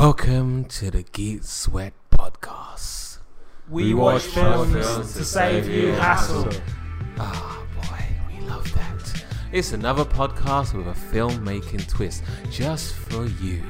Welcome to the Geek Sweat Podcast. We, watch, films, to save you hassle. Ah, boy, we love that. It's another podcast with a filmmaking twist just for you.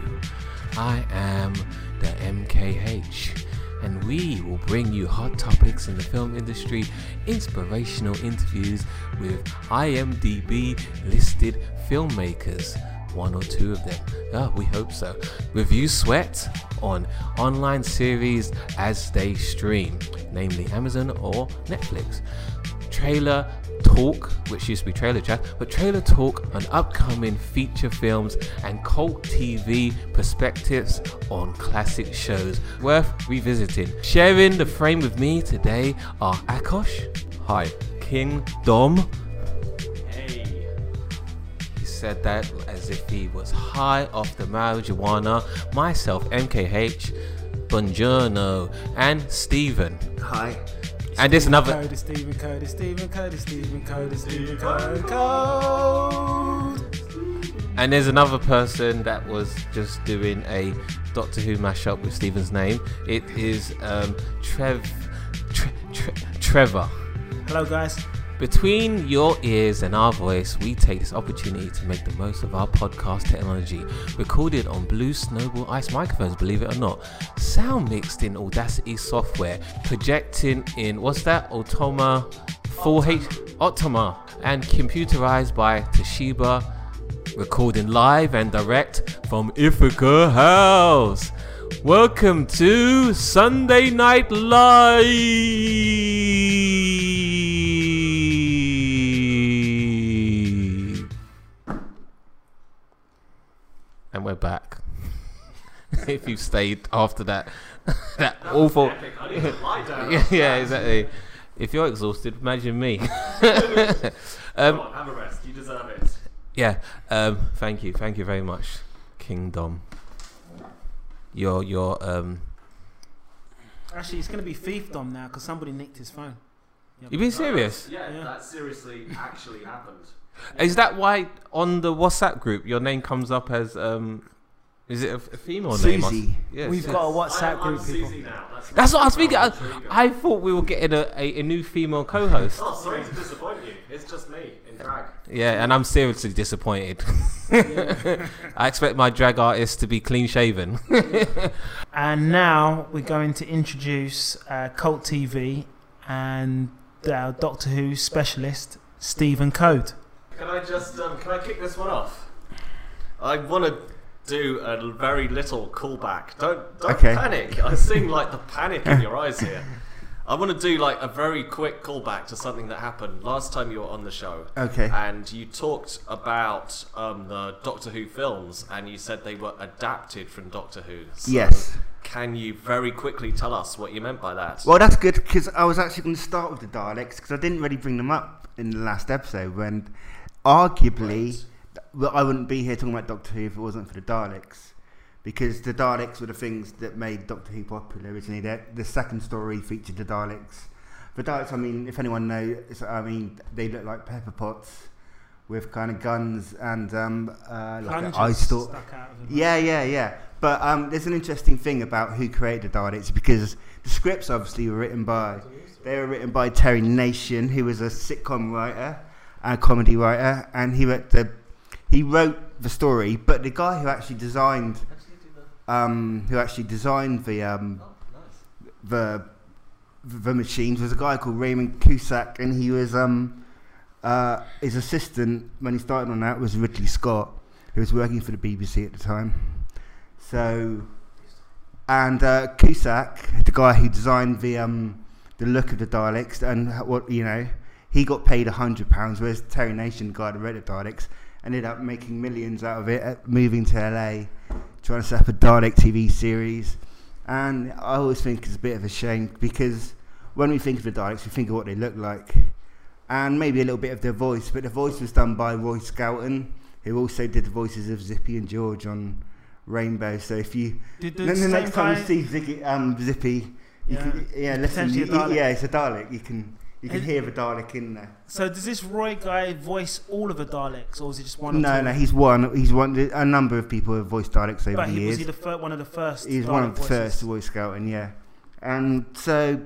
I am the MKH, and we will bring you hot topics in the film industry, inspirational interviews with IMDb listed filmmakers one or two of them. Ah, we hope so. Review Sweat on online series as they stream, namely Amazon or Netflix. Trailer Talk, which used to be Trailer Chat, but Trailer Talk on upcoming feature films and cult TV perspectives on classic shows worth revisiting. Sharing the frame with me today are Akosh. Hi. King Dom. Said that as if he was high off the marijuana. Myself, MKH, Buongiorno, and Stephen. Hi. And there's another. Cody, Stephen Cody, Stephen Cody, Stephen Cody, Stephen Cody, Code. And there's another person that was just doing a Doctor Who mashup with Stephen's name. It is um, Trev, Tre, Tre, Trevor. Hello, guys. Between your ears and our voice, we take this opportunity to make the most of our podcast technology. Recorded on Blue Snowball Ice microphones, believe it or not. Sound mixed in Audacity software. Projecting in, what's that? Automa Full H. Automa. And computerized by Toshiba. Recording live and direct from Ithaca House. Welcome to Sunday Night Live. And we're back. if you've stayed after that, that awful. yeah, yeah, exactly. If you're exhausted, imagine me. um, Come on, have a rest. You deserve it. yeah, um, thank you, thank you very much, Kingdom. Your your um, Actually, it's going to be Fiefdom now because somebody nicked his phone. you being serious? Yeah, Yeah. that seriously actually happened. Is that why on the WhatsApp group your name comes up as um, is it a, a female name? or- Susie. Yes, We've yes. got a I'm, WhatsApp I'm group, people. Now. That's, That's what I was thinking. I, There you go. I thought we were getting a, a, a new female co-host. Oh, sorry to disappoint you. It's just me in drag. Yeah, and I'm seriously disappointed. I expect my drag artist to be clean shaven. And now we're going to introduce uh, Cult TV and our Doctor Who specialist, Stephen Code. Can I just um, can I kick this one off? I want to do a very little callback. Don't don't Okay. panic. I seem like the panic in your eyes here. I want to do like a very quick callback to something that happened last time you were on the show. Okay. And you talked about um, the Doctor Who films, and you said they were adapted from Doctor Who. So Yes. Can you very quickly tell us what you meant by that? Well, that's good because I was actually going to start with the Daleks because I didn't really bring them up in the last episode when arguably well, I wouldn't be here talking about Doctor Who if it wasn't for the Daleks. Because the Daleks were the things that made Doctor Who popular originally. The, the second story featured the Daleks. The Daleks, I mean, if anyone knows, I mean, they look like pepper pots with kind of guns and um, uh, like an Plungers eye stalk. out of them. Yeah, yeah, yeah. But um, there's an interesting thing about who created the Daleks because the scripts obviously were written by they were written by Terry Nation, who was a sitcom writer a comedy writer, and he wrote the he wrote the story. But the guy who actually designed um, who actually designed the um, the the machines was a guy called Raymond Cusick, and he was um, uh, his assistant when he started on that was Ridley Scott, who was working for the BBC at the time. So, and uh, Cusack, the guy who designed the um, the look of the Daleks, and what you know, he got paid a hundred pounds, whereas Terry Nation, the guy that wrote the Daleks, ended up making millions out of it, moving to LA, trying to set up a Dalek TV series. And I always think it's a bit of a shame because when we think of the Daleks, we think of what they look like, and maybe a little bit of their voice. But the voice was done by Roy Skelton, who also did the voices of Zippy and George on Rainbow. So if you Did the then the next time you see Ziggy, um, Zippy, you Yeah. can, yeah, listen, you, yeah, it's a Dalek. You can You can hear the Dalek in there. So does this Roy guy voice all of the Daleks, or is it just one? No, no, he's one. He's one. A number of people have voiced Daleks over But the he, years. was he the fir- one of the first? He's Dalek one of the voices? first Roy Skelton, yeah. And so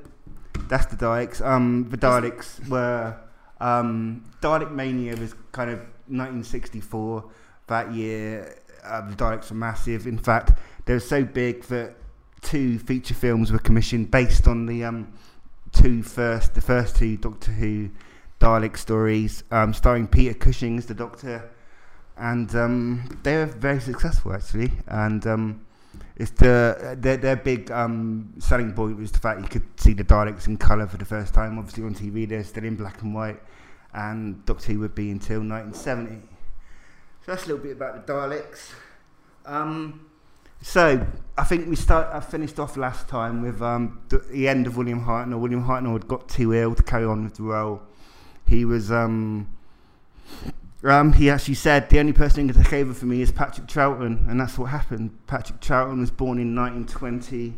that's the Daleks. Um, the Daleks were um, Dalek Mania was kind of 1964. That year, uh, the Daleks were massive. In fact, they were so big that two feature films were commissioned based on the um, two first, the first two Doctor Who Dalek stories, um, starring Peter Cushing as the Doctor, and um, they were very successful actually. And um, it's the their their big um, selling point was the fact you could see the Daleks in colour for the first time. Obviously on TV they're still in black and white, and Doctor Who would be until 1970. So that's a little bit about the Daleks. So I think we start. I finished off last time with um, the, the end of William Hartnell. William Hartnell had got too ill to carry on with the role. He was. Um, um, he actually said the only person who can take over for me is Patrick Troughton, and that's what happened. Patrick Troughton was born in 1920.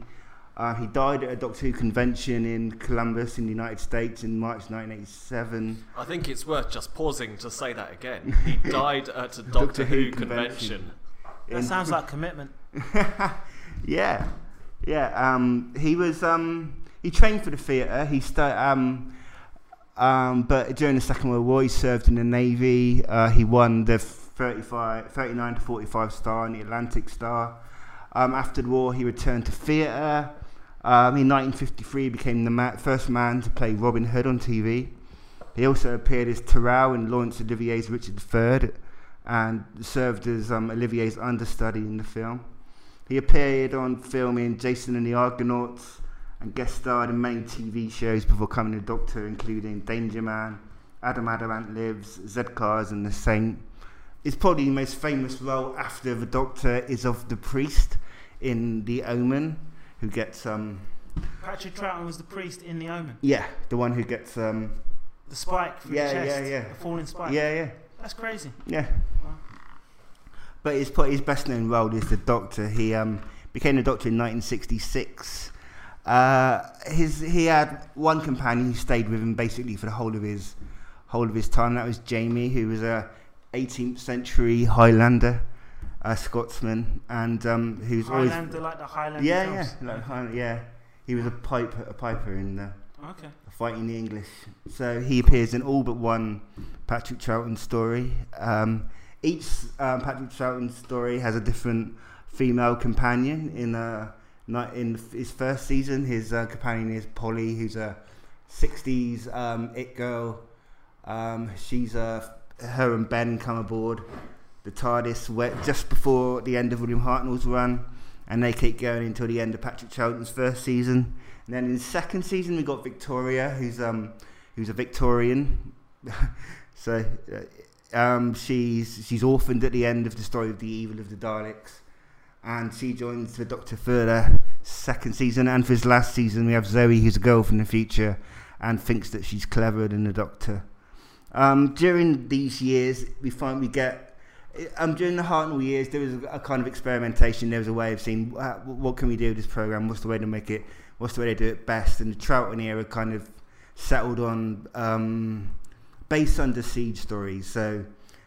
Uh, he died at a Doctor Who convention in Columbus, in the United States, in March 1987. I think it's worth just pausing to say that again. He died at a Doctor, Doctor Who, Who convention. convention. That In- sounds like commitment. yeah, yeah. Um, he was. Um, he trained for the theatre. He sta um, um, but during the Second World War, he served in the Navy. Uh, he won the 35, 39 to 45 star and the Atlantic Star. Um, after the war, he returned to theatre. Um, in 1953, he became the ma- first man to play Robin Hood on TV. He also appeared as Tyrrel in Laurence Olivier's Richard III and served as um, Olivier's understudy in the film. He appeared on film in Jason and the Argonauts and guest starred in many TV shows before becoming a doctor, including Danger Man, Adam Adamant Lives, Z Cars, and The Saint. His probably most famous role after the Doctor is of the priest in The Omen, who gets um Patrick Troughton was the priest in The Omen. yeah the one who gets um The spike Yeah, the chest. yeah, yeah. The falling spike. yeah yeah That's crazy. Yeah. Wow. But his probably his best known role is the Doctor. He um, became the Doctor in 1966. Uh, his he had one companion who stayed with him basically for the whole of his whole of his time. That was Jamie, who was a 18th century Highlander, a Scotsman, and um, who's always Highlander, like the Highlander yeah yeah like, High- yeah. He was a pipe a piper in the Okay. fighting the English. So he appears in all but one Patrick Troughton story. Um, each um, Patrick Troughton story has a different female companion. In uh, in his first season, his uh, companion is Polly, who's a '60s um, it girl. Um, she's uh, her and Ben come aboard the TARDIS just before the end of William Hartnell's run, and they keep going until the end of Patrick Troughton's first season. And then in the second season, we got Victoria, who's um, who's a Victorian. so uh, um, she's she's orphaned at the end of the story of the evil of the Daleks, and she joins the Doctor for the second season. And for his last season, we have Zoe, who's a girl from the future, and thinks that she's cleverer than the Doctor. Um, during these years, we find we get um, during the Hartnell years, there was a, a kind of experimentation. There was a way of seeing uh, what can we do with this program. What's the way to make it? What's the way they do it best? And the Troughton era kind of settled on um, based under siege stories. So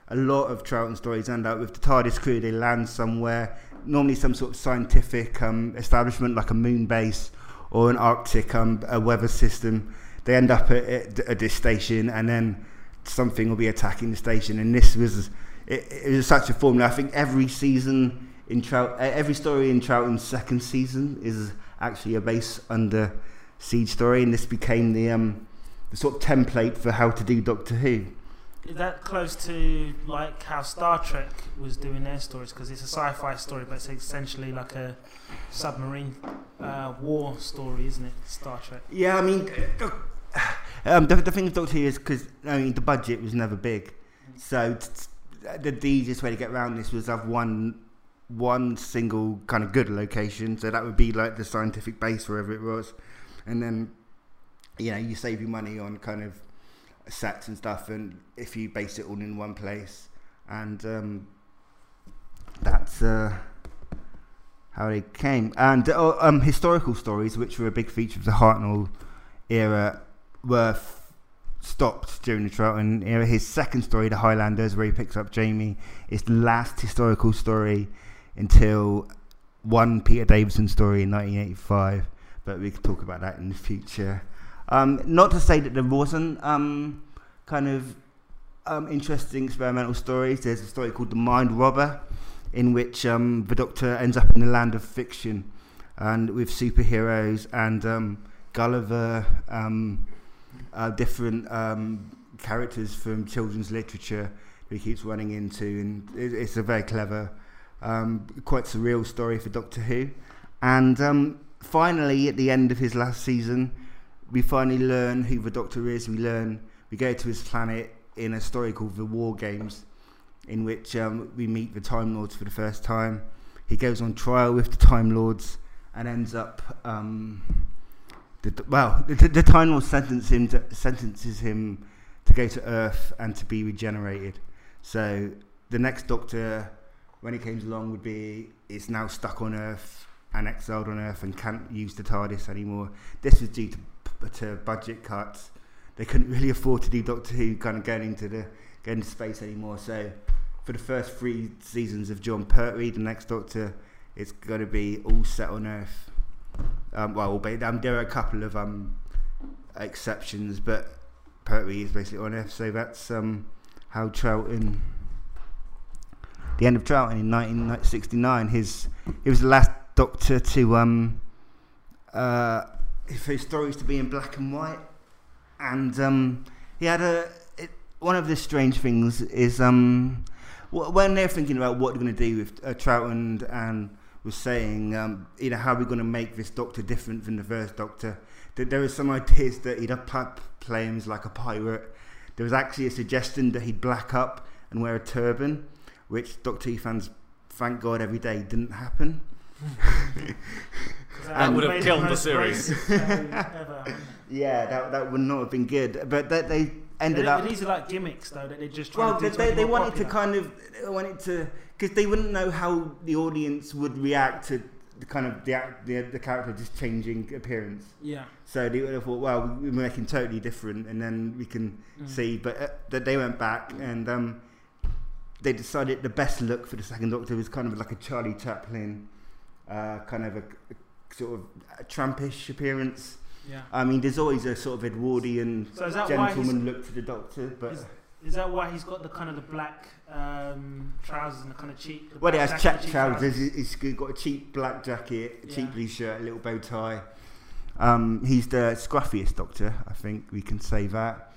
a lot of Troughton stories end up with the TARDIS crew. They land somewhere, normally some sort of scientific um, establishment like a moon base or an Arctic um, weather system. They end up at, at, at this station, and then something will be attacking the station. And this was it, it was such a formula. I think every season in Trout, every story in Troughton's second season is actually a base under siege story, and this became the um, the sort of template for how to do Doctor Who. Is that close to like how Star Trek was doing their stories? Because it's a sci-fi story, but it's essentially like a submarine uh, war story, isn't it? Star Trek. Yeah, I mean, um, the, the thing with Doctor Who is because I mean the budget was never big, so t- t- the, the easiest way to get around this was have one one single kind of good location. So that would be like the scientific base wherever it was, and then you know you save your money on kind of sets and stuff, and if you base it all in one place, and um, that's. Uh, how they came. And uh, um, historical stories, which were a big feature of the Hartnell era, were f- stopped during the Troughton era. His second story, The Highlanders, where he picks up Jamie, is the last historical story until one Peter Davison story in 1985. But we can talk about that in the future. Um, not to say that there wasn't um, kind of um, interesting experimental stories. There's a story called The Mind Robber, in which um, the Doctor ends up in the land of fiction and with superheroes and um, Gulliver, um, uh, different characters from children's literature he keeps running into, and it, it's a very clever, um, quite surreal story for Doctor Who. And um, finally, at the end of his last season, we finally learn who the Doctor is. We learn we go to his planet in a story called The War Games, in which um, we meet the Time Lords for the first time. He goes on trial with the Time Lords and ends up. Um, the, well, the, the Time Lord sentence him to, sentences him to go to Earth and to be regenerated. So the next Doctor, when he came along, would be it's now stuck on Earth and exiled on Earth and can't use the TARDIS anymore. This was due to, to budget cuts. They couldn't really afford to do Doctor Who kind of going into the going into space anymore. So for the first three seasons of Jon Pertwee, the next Doctor, it's going to be all set on Earth. Um, well, um, there are a couple of um, exceptions, but Pertwee is basically on Earth. So that's um, how Troughton. The end of Troughton in 1969. His he was the last Doctor to um, uh, for his stories to be in black and white, and um, he had a. It, one of the strange things is um, wh- when they're thinking about what they're going to do with uh, Troughton and was saying, um, you know, how are we going to make this Doctor different from the first Doctor? That there were some ideas that he'd up play him like a pirate. There was actually a suggestion that he'd black up and wear a turban, which Doctor Who fans, thank God, every day didn't happen. That would have killed the series. yeah, that that would not have been good. But that they ended But up. These are like gimmicks, though, that they just try Well, to they, they, make they it more wanted to kind of they wanted to because they wouldn't know how the audience would react to the kind of the the, the character just changing appearance. Yeah. So they would have thought, well, we're making totally different, and then we can Mm. see. But uh, that they went back and um, they decided the best look for the second Doctor was kind of like a Charlie Chaplin, uh, kind of a, a sort of a trampish appearance. Yeah. I mean, there's always a sort of Edwardian So is that why he's, gentleman look to the Doctor, but. Is- is that why he's got the kind of the black um, trousers and the kind of cheap? Well, he has check trousers. He's got a cheap black jacket, a cheap blue shirt, a little bow tie. Um, he's the scruffiest doctor, I think we can say that.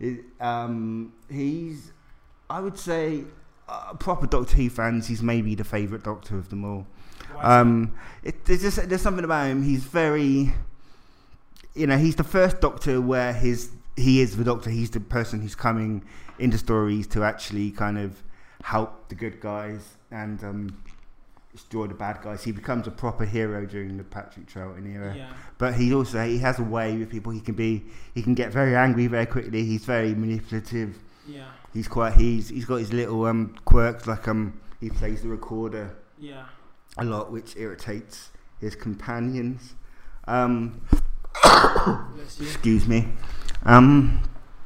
It- um, he's, I would say, uh, proper Doctor Who fans. He's maybe the favourite Doctor of them all. Um, it, there's just there's something about him. He's very, you know, he's the first Doctor where his he is the Doctor. He's the person who's coming into stories to actually kind of help the good guys and um, destroy the bad guys. He becomes a proper hero during the Patrick Troughton era. yeah. But he also he has a way with people. He can be he can get very angry very quickly. He's very manipulative. Yeah. He's quite he's he's got his little um quirks like um he plays the recorder Yeah. a lot, which irritates his companions. Um, excuse me. Um,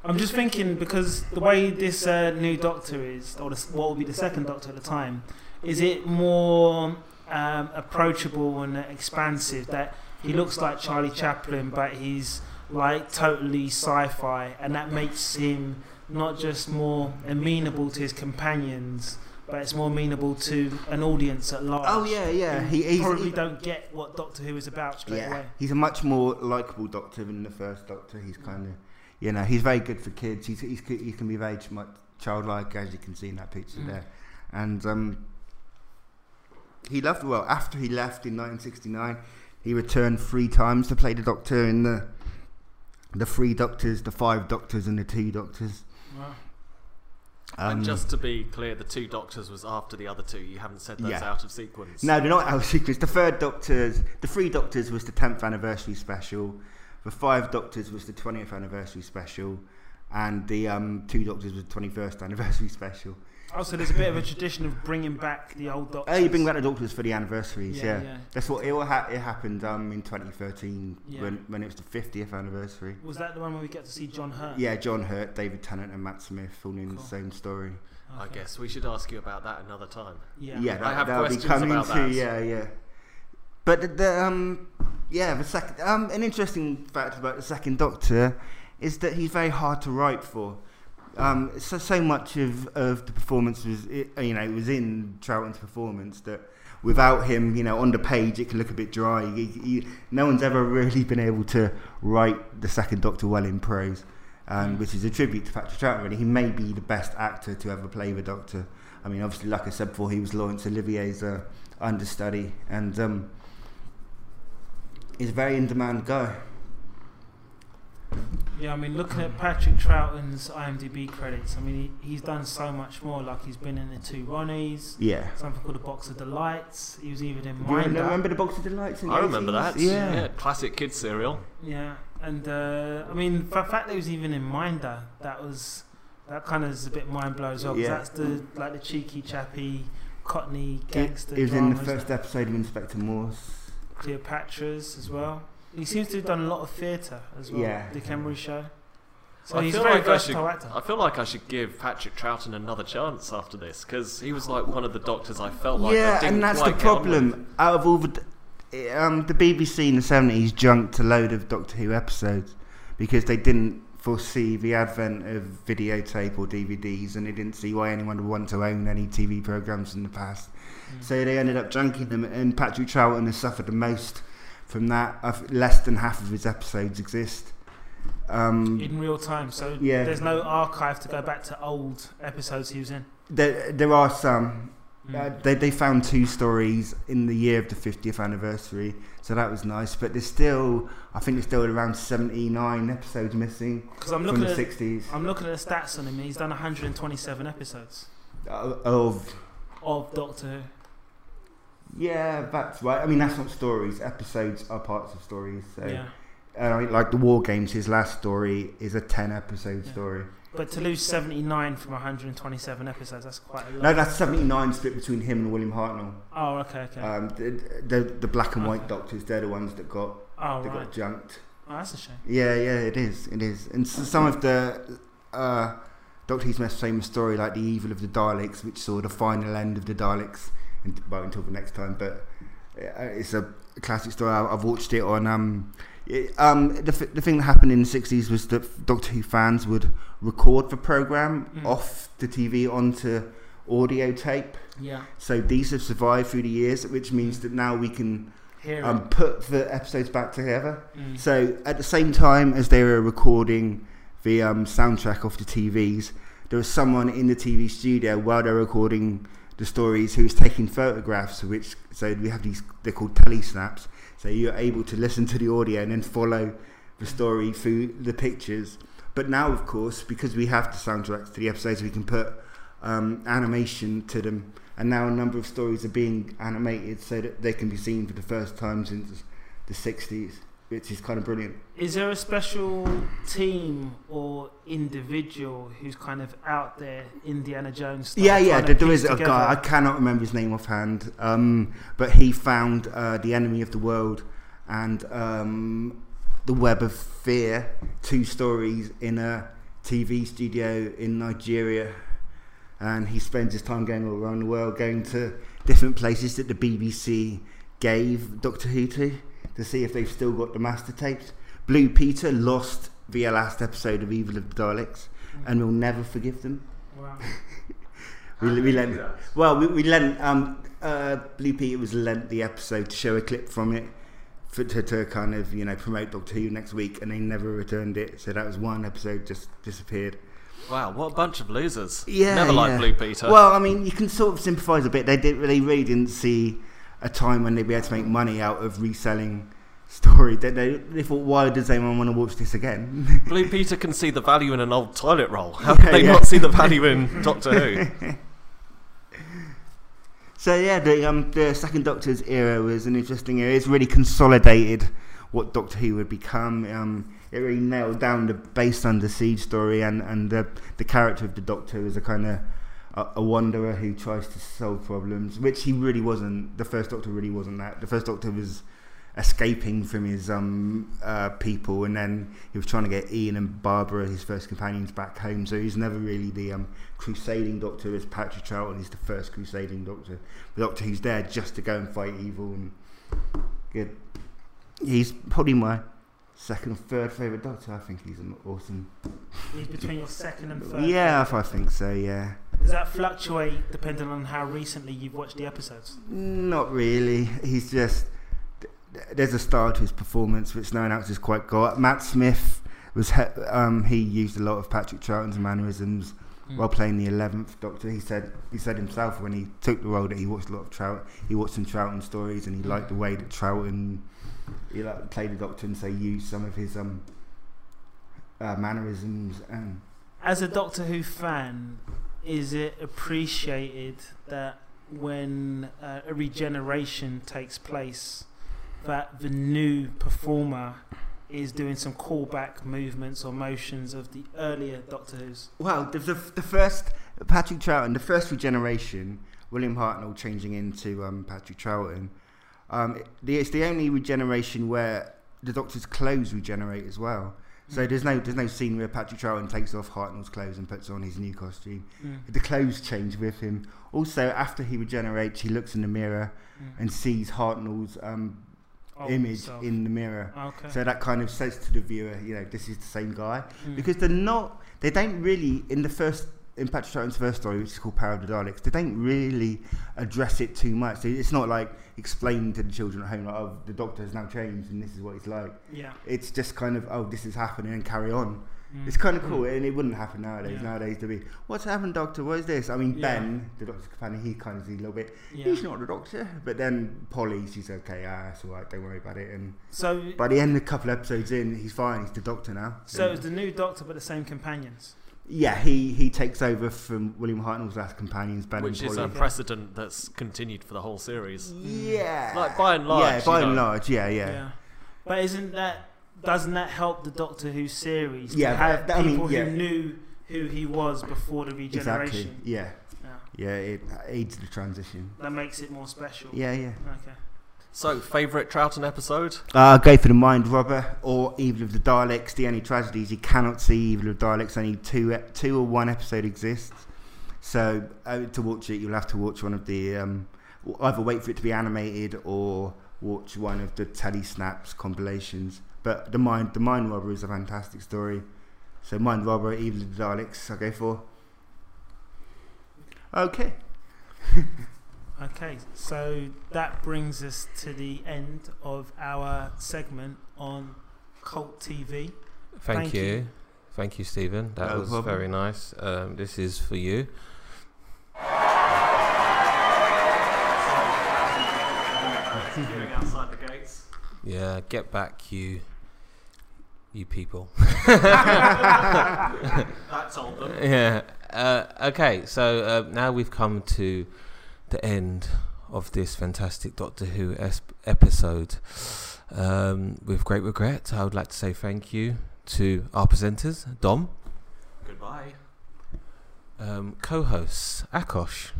I'm just thinking because the way this uh, new Doctor is, or the, what will be the second Doctor at the time, is it more um, approachable and expansive? That he looks like Charlie Chaplin, but he's like totally sci-fi, and that makes him not just more amenable to his companions, but it's more amenable to an audience at large. oh yeah, yeah. He, he's probably he- don't get what Doctor Who is about straight yeah. away. He's a much more likable Doctor than the first Doctor. He's kind of, you know, he's very good for kids. He's, he's he can be very much childlike, as you can see in that picture Mm. there. And um, he loved well. After he left in 1969, he returned three times to play the Doctor in the the three Doctors, the five Doctors, and the two Doctors. Wow. Um, and just to be clear, the two doctors was after the other two. You haven't said those Yeah. out of sequence. No, they're not out of sequence. The third Doctor's, the three Doctors was the 10th anniversary special. The five Doctors was the 20th anniversary special. And the um, two Doctors was the 21st anniversary special. Also, there's a bit of a tradition of bringing back the old doctors. Oh, you bring back the Doctors for the anniversaries, Yeah, yeah. yeah. That's what it, all ha- it happened um, in 2013 Yeah. when, when it was the 50th anniversary. Was that the one where we get to see John Hurt? Yeah, John Hurt, David Tennant, and Matt Smith all in Cool. the same story. I guess we should ask you about that another time. Yeah. Yeah, I have that'll questions be coming about to that. yeah, yeah. But the, the um, yeah, the second um, an interesting fact about the second Doctor is that he's very hard to write for. Um, so so much of, of the performance was you know was in Troughton's performance that without him you know on the page it can look a bit dry. He, he, no one's ever really been able to write the second Doctor well in prose. Um, which is a tribute to Patrick Troughton. Really, he may be the best actor to ever play the Doctor. I mean, obviously, like I said before, he was Laurence Olivier's uh, understudy, and um, he's a very in-demand guy. Yeah, I mean, looking at Patrick Troughton's IMDb credits, I mean, he, he's done so much more. Like, he's been in the two Ronnies, Yeah. something called the Box of Delights. He was even in Do you remember, remember the Box of Delights? In the I remember 80s? that. Yeah. classic kids cereal. Yeah, and uh, I mean, the fact that he was even in Minder, that was that kind of is a bit mind blowing as well. 'cause Yeah. that's the like the cheeky, chappy, cottony He, gangster. he was in the first episode of Inspector Morse. Cleopatra's as well. He seems to have done a lot of theatre as well. Yeah. The Emery show. So I he's feel a very like I should. versatile actor. I feel like I should give Patrick Troughton another chance after this because he was like one of the doctors I felt like. I yeah, didn't and that's the quite get problem. Out of all the, um, the BBC in the seventies junked a load of Doctor Who episodes because they didn't foresee the advent of videotape or DVDs, and they didn't see why anyone would want to own any TV programs in the past. Mm. So they ended up junking them, and Patrick Troughton has suffered the most from that. Less than half of his episodes exist. Um, in real time, so Yeah. there's no archive to go back to old episodes he was in. there, there are some. Mm. Uh, they, they found two stories in the year of the 50th anniversary, so that was nice. But there's still, I think there's still around 79 episodes missing Because I'm from looking the at 60s I'm looking at the stats on him. He's done 127 episodes uh, of. of Doctor Who. Yeah, that's right. I mean, that's not stories. Episodes are parts of stories. So, Yeah. uh, I like the War Games, his last story is a 10 episode Yeah. story. But to lose 79 from 127 episodes, that's quite a lot. No, that's 79 split between him and William Hartnell. Oh, okay, okay. Um, the, the, the black and white Okay. doctors, they're the ones that got oh, that right. got junked. Oh, that's a shame. Yeah, yeah, it is. It is. And s some of the uh, Doctor Who's most famous story, like the evil of the Daleks, which saw the final end of the Daleks, and, well, until the next time. But uh, it's a classic story. I've watched it on. Um, it, um, the, the thing that happened in the 60s was that Doctor Who fans would record the program Mm. off the TV onto audio tape. Yeah. So these have survived through the years, which means that now we can um, put the episodes back together. mm. So at the same time as they were recording the um, soundtrack off the TVs, there was someone in the TV studio while they're recording the stories who was taking photographs. Which so we have these they're called telesnaps. So you're able to listen to the audio and then follow the story through the pictures. But now, of course, because we have the soundtracks to the episodes, we can put um, animation to them. And now a number of stories are being animated so that they can be seen for the first time since the 60s, which is kind of brilliant. Is there a special team or individual who's kind of out there, Indiana Jones? style, Yeah, yeah, there, there is a guy. I cannot remember his name offhand, um, but he found uh, the enemy of the world and um, the web of fear, two stories in a TV studio in Nigeria, and he spends his time going all around the world, going to different places that the BBC gave Doctor Who to to see if they've still got the master tapes. Blue Peter lost the last episode of Evil of the Daleks, and we'll never forgive them. Wow. We, we lent, well, we, we lent, um, uh, Blue Peter was lent the episode to show a clip from it for, to, to kind of, you know, promote Doctor Who next week, and they never returned it. So that was one episode just disappeared. Wow, what a bunch of losers. Yeah, Never liked. Blue Peter. Well, I mean, you can sort of sympathise a bit. They did, they really didn't see a time when they'd be able to make money out of reselling story. They, they, they thought, why does anyone want to watch this again? Blue Peter can see the value in an old toilet roll. How Yeah, can they yeah. not see the value in Doctor Who? So yeah, the um, the second Doctor's era was an interesting era. It's really consolidated what Doctor Who would become. Um, it really nailed down the base under siege story and and the the character of the Doctor as a kind of a, a wanderer who tries to solve problems, which he really wasn't. The first Doctor really wasn't that. The first Doctor was escaping from his um, uh, people, and then he was trying to get Ian and Barbara, his first companions, back home. So he's never really the um, crusading Doctor as Patrick Troughton is the first crusading Doctor, the Doctor who's there just to go and fight evil and good. He's probably my second or third favourite Doctor. I think he's an awesome. He's between your second and third. Yeah, I think so. Yeah. Does that fluctuate depending on how recently you've watched the episodes? Not really. He's just there's a style to his performance which no one else has quite got. Matt Smith was he, um, he used a lot of Patrick Troughton's mannerisms Mm. while playing the eleventh Doctor. He said he said himself when he took the role that he watched a lot of Trout. He watched some Troughton stories and he liked the way that Troughton he like played the Doctor and say used some of his um uh, mannerisms and As a Doctor Who fan, is it appreciated that when uh, a regeneration takes place, that the new performer is doing some callback movements or motions of the earlier Doctor Who's? Well, the, the, the first Patrick Troughton, the first regeneration, William Hartnell changing into um, Patrick Troughton. Um, it- the, it's the only regeneration where the Doctor's clothes regenerate as well. So there's no there's no scene where Patrick Troughton takes off Hartnell's clothes and puts on his new costume. Mm. The clothes change with him. Also, after he regenerates, he looks in the mirror Mm. and sees Hartnell's um, Oh, image in the mirror. Okay. So that kind of says to the viewer, you know, this is the same guy Mm. because they're not they don't really in the first in Patrick Troughton's first story which is called Power of the Daleks they don't really address it too much it's not like explaining to the children at home like oh the doctor has now changed and this is what he's like yeah. it's just kind of oh this is happening and carry on Mm. it's kind of cool and it wouldn't happen nowadays Yeah. nowadays to be what's happened doctor what is this I mean Yeah. Ben the doctor's companion he kind of sees a little bit Yeah. he's not the doctor but then Polly she's okay ah that's alright don't worry about it and So, by the end of a couple episodes in he's fine he's the doctor now so it's the new Doctor, but the same companions. Yeah, he, he takes over from William Hartnell's last companions, Ben Which and is a precedent that's continued for the whole series. yeah, Like, by and large, Yeah, by you and know. large, yeah, yeah. Yeah. But isn't that doesn't that help the Doctor Who series Yeah, to have but, I mean, people yeah. who knew who he was before the regeneration? Exactly. Yeah, Yeah. yeah. It aids the transition. That makes it more special. Yeah, yeah. Okay. So, favourite Troughton episode? Uh, go for the Mind Robber or Evil of the Daleks. The only tragedy is you cannot see Evil of the Daleks. Only two, two or one episode exists. So uh, to watch it, you'll have to watch one of the um, either wait for it to be animated or watch one of the Telesnaps compilations. But the Mind, the Mind Robber is a fantastic story. So Mind Robber, Evil of the Daleks. I go for. Okay. Okay. So that brings us to the end of our segment on Cult TV. Thank, Thank you. you. Thank you, Stephen. That No was problem. very nice. Um, this is for you. Queuing outside the gates. Yeah, get back, you, you people. That told them. yeah. Uh, okay, so uh, now we've come to the end of this fantastic Doctor Who es- episode. Um, with great regret, I would like to say thank you to our presenters, Dom, Goodbye. um, co-hosts, Akosh.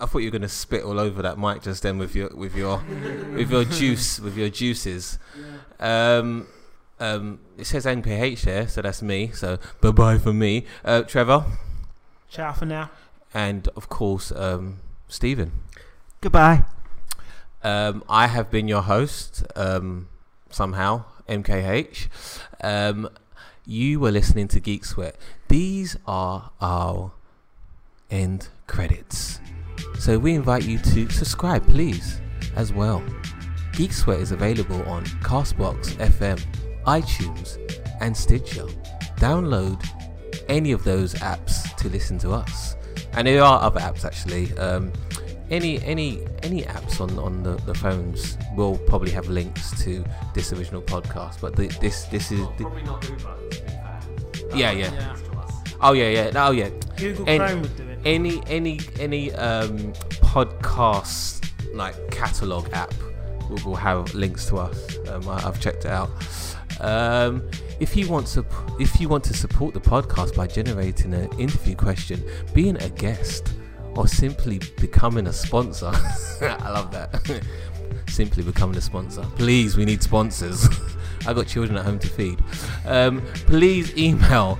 I thought you were going to spit all over that mic just then with your with your with your juice with your juices. Um, um, it says NPH there, so that's me. So bye bye for me, uh, Trevor, Ciao for now. And of course um, Stephen. Goodbye. Um, I have been your host um, somehow, MKH. Um, you were listening to Geek Sweat. These are our end credits. So we invite you to subscribe, please, as well. Geek Sweat is available on Castbox FM, iTunes, and Stitcher. Download any of those apps to listen to us. And there are other apps actually. Um, any any any apps on on the, the phones will probably have links to this original podcast. But the, this this is Well, probably not Uber, fair. That Yeah, yeah. be news to us. oh yeah yeah oh yeah Google And- Chrome would do it. any any any um podcast like catalog app will, will have links to us um, I, i've checked it out um If you want to, if you want to support the podcast by generating an interview question, being a guest, or simply becoming a sponsor, I love that. simply becoming a sponsor. Please, we need sponsors. I got children at home to feed. Um, please email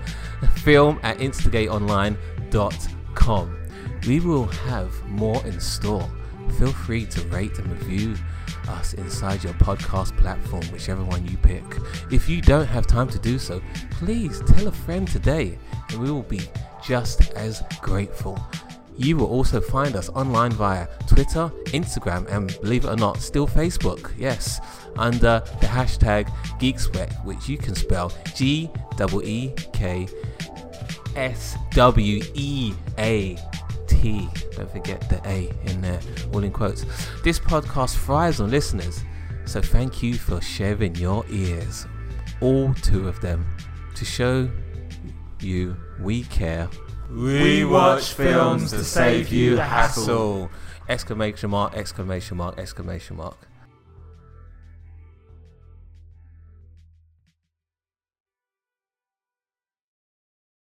film at instigateonline.com. We will have more in store. Feel free to rate and review us inside your podcast platform, whichever one you pick. If you don't have time to do so, please tell a friend today, and we will be just as grateful. You will also find us online via Twitter, Instagram, and believe it or not, still Facebook. Yes, under the hashtag GeekSweat, which you can spell G E E K S W E A Don't forget the A in there, all in quotes. This podcast thrives on listeners, so thank you for sharing your ears, all two of them, to show you we care. We watch films to save you the hassle. Exclamation mark, exclamation mark, exclamation mark.